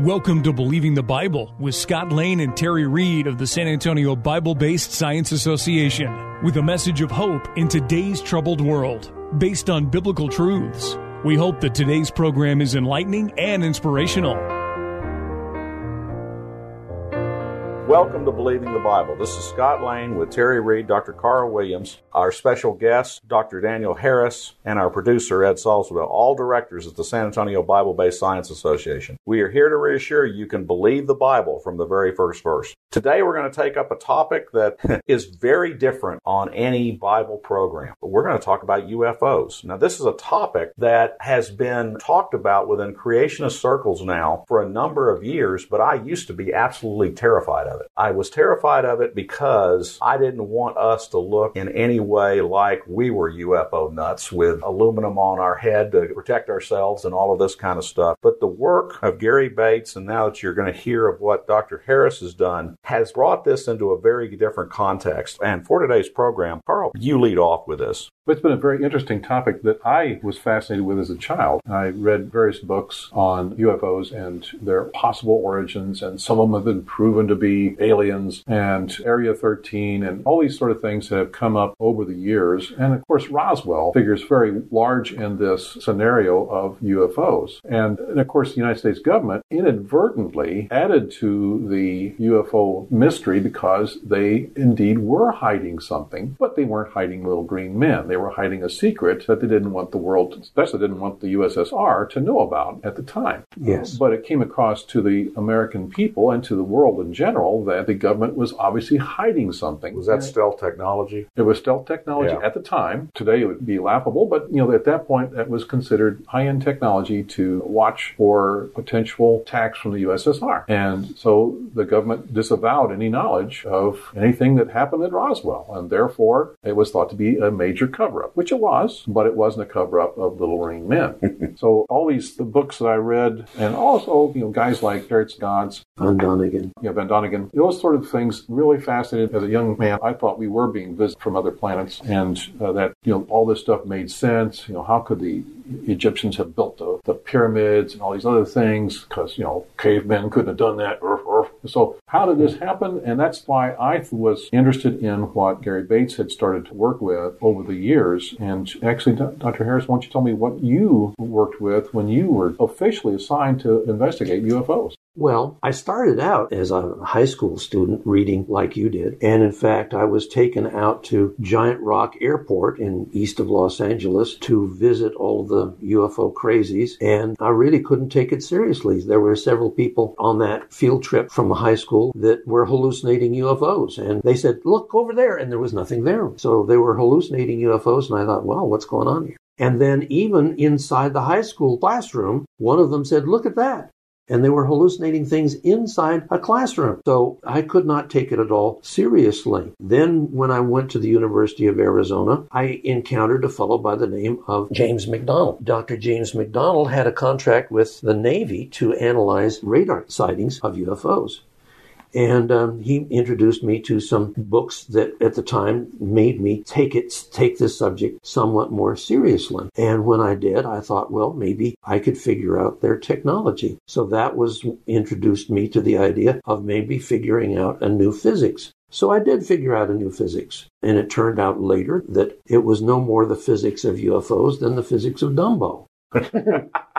Welcome to Believing the Bible with Scott Lane and Terry Reed of the San Antonio Bible Based Science Association with a message of hope in today's troubled world based on biblical truths. We hope that today's program is enlightening and inspirational. Welcome to Believing the Bible. This is Scott Lane with Terry Reed, Dr. Carl Williams, our special guest, Dr. Daniel Harris, and our producer, Ed Salzwell, all directors at the San Antonio Bible Based Science Association. We are here to reassure you can believe the Bible from the very first verse. Today, we're going to take up a topic that is very different on any Bible program. We're going to talk about UFOs. Now, this is a topic that has been talked about within creationist circles now for a number of years, but I used to be absolutely terrified of it. I was terrified of it because I didn't want us to look in any way like we were UFO nuts with aluminum on our head to protect ourselves and all of this kind of stuff. But the work of Gary Bates, and now that you're going to hear of what Dr. Harris has done, has brought this into a very different context. And for today's program, Carl, you lead off with this. It's been a very interesting topic that I was fascinated with as a child. I read various books on UFOs and their possible origins, and some of them have been proven to be aliens and Area 13 and all these sort of things that have come up over the years. And of course, Roswell figures very large in this scenario of UFOs. And, and of course, the United States government inadvertently added to the UFO mystery because they indeed were hiding something, but they weren't hiding little green men. They were hiding a secret that they didn't want the world, especially didn't want the USSR to know about at the time. Yes. But it came across to the American people and to the world in general that the government was obviously hiding something. Was that stealth technology? It was stealth technology Yeah. at the time. Today it would be laughable, but you know at that point that was considered high-end technology to watch for potential attacks from the USSR. And so the government disavowed any knowledge of anything that happened at Roswell, and therefore it was thought to be a major cover-up, which it was, but it wasn't a cover-up of Little Green Men. so all these the books that I read, and also you know guys like Garrett Gods, Von Däniken. you know, Van Däniken, those sort of things really fascinated. As a young man, I thought we were being visited from other planets and uh, that, you know, all this stuff made sense. You know, how could the Egyptians have built the, the pyramids and all these other things? Because, you know, cavemen couldn't have done that. Urf, So how did this happen? And that's why I was interested in what Gary Bates had started to work with over the years. And actually, Dr. Harris, why don't you tell me what you worked with when you were officially assigned to investigate UFOs? Well, I started out as a high school student reading like you did. And in fact, I was taken out to Giant Rock Airport in east of Los Angeles to visit all the UFO crazies. And I really couldn't take it seriously. There were several people on that field trip from a high school that were hallucinating UFOs. And they said, look over there. And there was nothing there. So they were hallucinating UFOs. And I thought, wow, what's going on here? And then even inside the high school classroom, one of them said, look at that and they were hallucinating things inside a classroom. So I could not take it at all seriously. Then, when I went to the University of Arizona, I encountered a fellow by the name of James McDonald. Dr. James McDonald had a contract with the Navy to analyze radar sightings of UFOs. And um, he introduced me to some books that at the time made me take it, take this subject somewhat more seriously. And when I did, I thought, well, maybe I could figure out their technology. So that was introduced me to the idea of maybe figuring out a new physics. So I did figure out a new physics. And it turned out later that it was no more the physics of UFOs than the physics of Dumbo.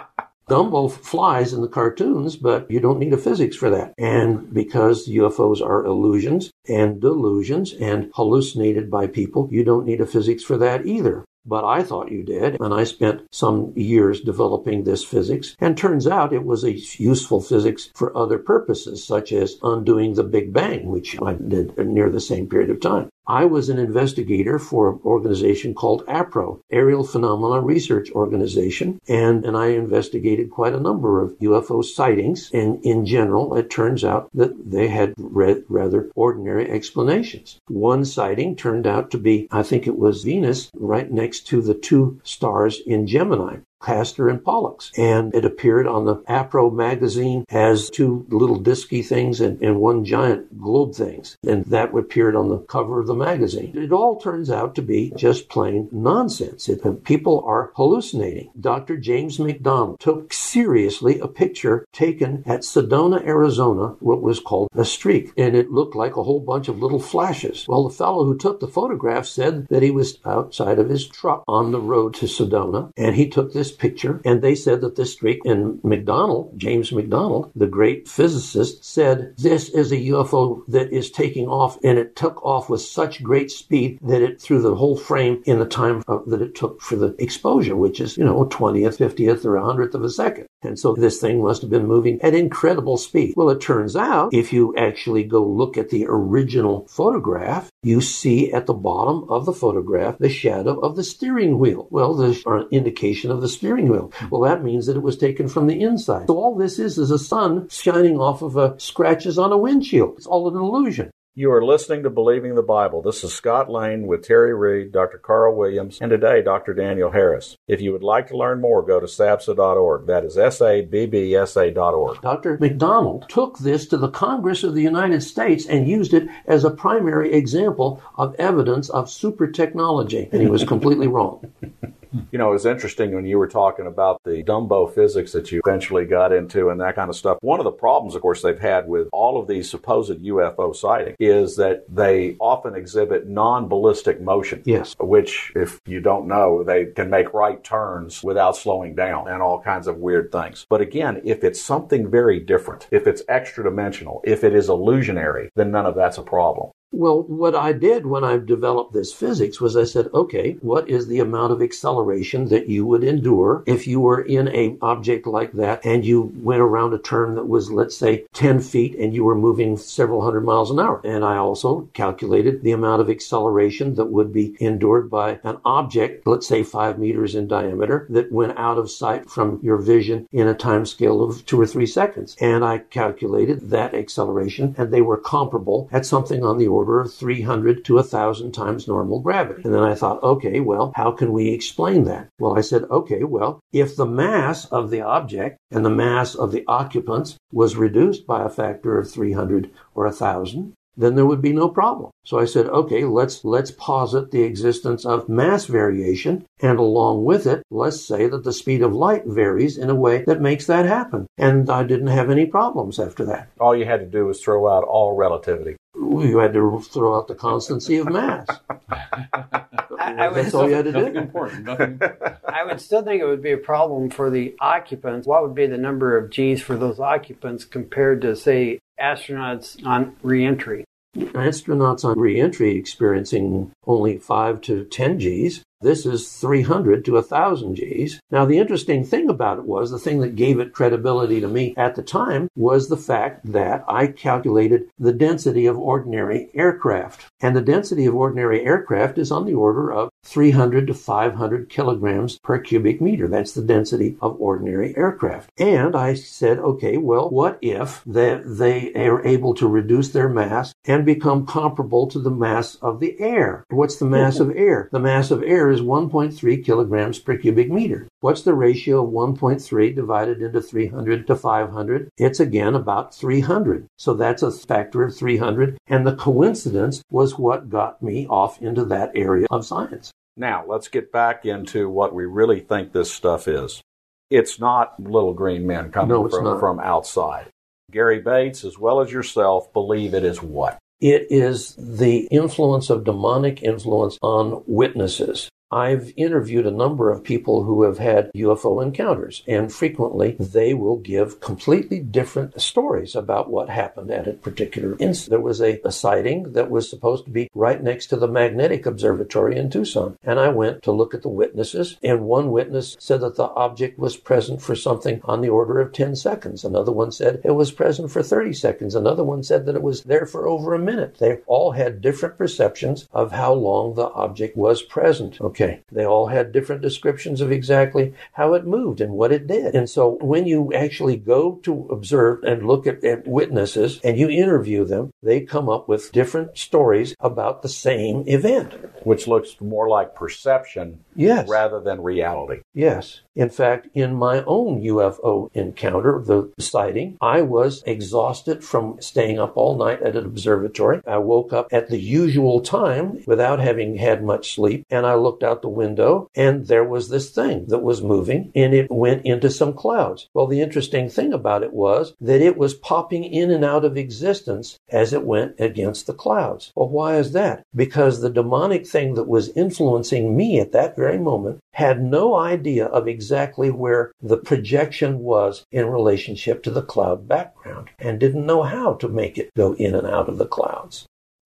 Dumbo flies in the cartoons, but you don't need a physics for that. And because UFOs are illusions and delusions and hallucinated by people, you don't need a physics for that either. But I thought you did, and I spent some years developing this physics, and turns out it was a useful physics for other purposes, such as undoing the Big Bang, which I did near the same period of time. I was an investigator for an organization called APRO, Aerial Phenomena Research Organization, and, and I investigated quite a number of UFO sightings. And in general, it turns out that they had re- rather ordinary explanations. One sighting turned out to be, I think it was Venus, right next to the two stars in Gemini. Castor and Pollux. And it appeared on the APRO magazine as two little disky things and, and one giant globe things. And that appeared on the cover of the magazine. It all turns out to be just plain nonsense. It, people are hallucinating. Dr. James McDonald took seriously a picture taken at Sedona, Arizona, what was called a streak, and it looked like a whole bunch of little flashes. Well, the fellow who took the photograph said that he was outside of his truck on the road to Sedona, and he took this picture, and they said that this streak, and McDonald, James McDonald, the great physicist, said this is a UFO that is taking off, and it took off with such great speed that it threw the whole frame in the time that it took for the exposure, which is, you know, 20th, 50th, or 100th of a second. And so this thing must have been moving at incredible speed. Well, it turns out if you actually go look at the original photograph, you see at the bottom of the photograph the shadow of the steering wheel. Well, there's an indication of the steering wheel. Well, that means that it was taken from the inside. So all this is is a sun shining off of a scratches on a windshield. It's all an illusion. You are listening to Believing the Bible. This is Scott Lane with Terry Reed, Dr. Carl Williams, and today Dr. Daniel Harris. If you would like to learn more, go to sabsa.org. That is S-A-B-B-S-A.org. Dr. McDonald took this to the Congress of the United States and used it as a primary example of evidence of super technology, and he was completely wrong. You know, it was interesting when you were talking about the Dumbo physics that you eventually got into and that kind of stuff. One of the problems, of course, they've had with all of these supposed UFO sightings is that they often exhibit non ballistic motion. Yes. Which, if you don't know, they can make right turns without slowing down and all kinds of weird things. But again, if it's something very different, if it's extra dimensional, if it is illusionary, then none of that's a problem. Well, what I did when I developed this physics was I said, okay, what is the amount of acceleration that you would endure if you were in a object like that and you went around a turn that was, let's say, 10 feet and you were moving several hundred miles an hour? And I also calculated the amount of acceleration that would be endured by an object, let's say five meters in diameter, that went out of sight from your vision in a time scale of two or three seconds. And I calculated that acceleration and they were comparable at something on the order order of 300 to 1,000 times normal gravity. And then I thought, okay, well, how can we explain that? Well, I said, okay, well, if the mass of the object and the mass of the occupants was reduced by a factor of 300 or 1,000, then there would be no problem. So I said, okay, let's let's posit the existence of mass variation, and along with it, let's say that the speed of light varies in a way that makes that happen. And I didn't have any problems after that. All you had to do was throw out all relativity. You had to throw out the constancy of mass. I, That's all you had to Nothing do. important. Nothing. I would still think it would be a problem for the occupants. What would be the number of G's for those occupants compared to, say, astronauts on reentry? Astronauts on reentry experiencing only 5 to 10 Gs. This is 300 to 1,000 Gs. Now, the interesting thing about it was the thing that gave it credibility to me at the time was the fact that I calculated the density of ordinary aircraft. And the density of ordinary aircraft is on the order of 300 to 500 kilograms per cubic meter. That's the density of ordinary aircraft. And I said, okay, well, what if they, they are able to reduce their mass and become comparable to the mass of the air? What's the mass of air? The mass of air is 1.3 kilograms per cubic meter. What's the ratio of 1.3 divided into 300 to 500? It's again about 300. So that's a factor of 300. And the coincidence was what got me off into that area of science. Now, let's get back into what we really think this stuff is. It's not little green men coming No, from, from outside. Gary Bates, as well as yourself, believe it is what? It is the influence of demonic influence on witnesses. I've interviewed a number of people who have had UFO encounters, and frequently they will give completely different stories about what happened at a particular instance. There was a, a sighting that was supposed to be right next to the Magnetic Observatory in Tucson, and I went to look at the witnesses, and one witness said that the object was present for something on the order of 10 seconds. Another one said it was present for 30 seconds. Another one said that it was there for over a minute. They all had different perceptions of how long the object was present. Okay. Okay. They all had different descriptions of exactly how it moved and what it did. And so when you actually go to observe and look at, at witnesses and you interview them, they come up with different stories about the same event. Which looks more like perception Yes. rather than reality. Yes. In fact, in my own UFO encounter, the sighting, I was exhausted from staying up all night at an observatory. I woke up at the usual time without having had much sleep, and I looked out the window, and there was this thing that was moving, and it went into some clouds. Well, the interesting thing about it was that it was popping in and out of existence as it went against the clouds. Well, why is that? Because the demonic thing that was influencing me at that very moment had no idea of exactly where the projection was in relationship to the cloud background and didn't know how to make it go in and out of the clouds.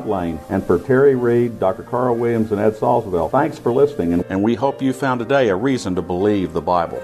Lane, and for Terry Reed, Dr. Carl Williams, and Ed Salzwell, thanks for listening, and we hope you found today a reason to believe the Bible.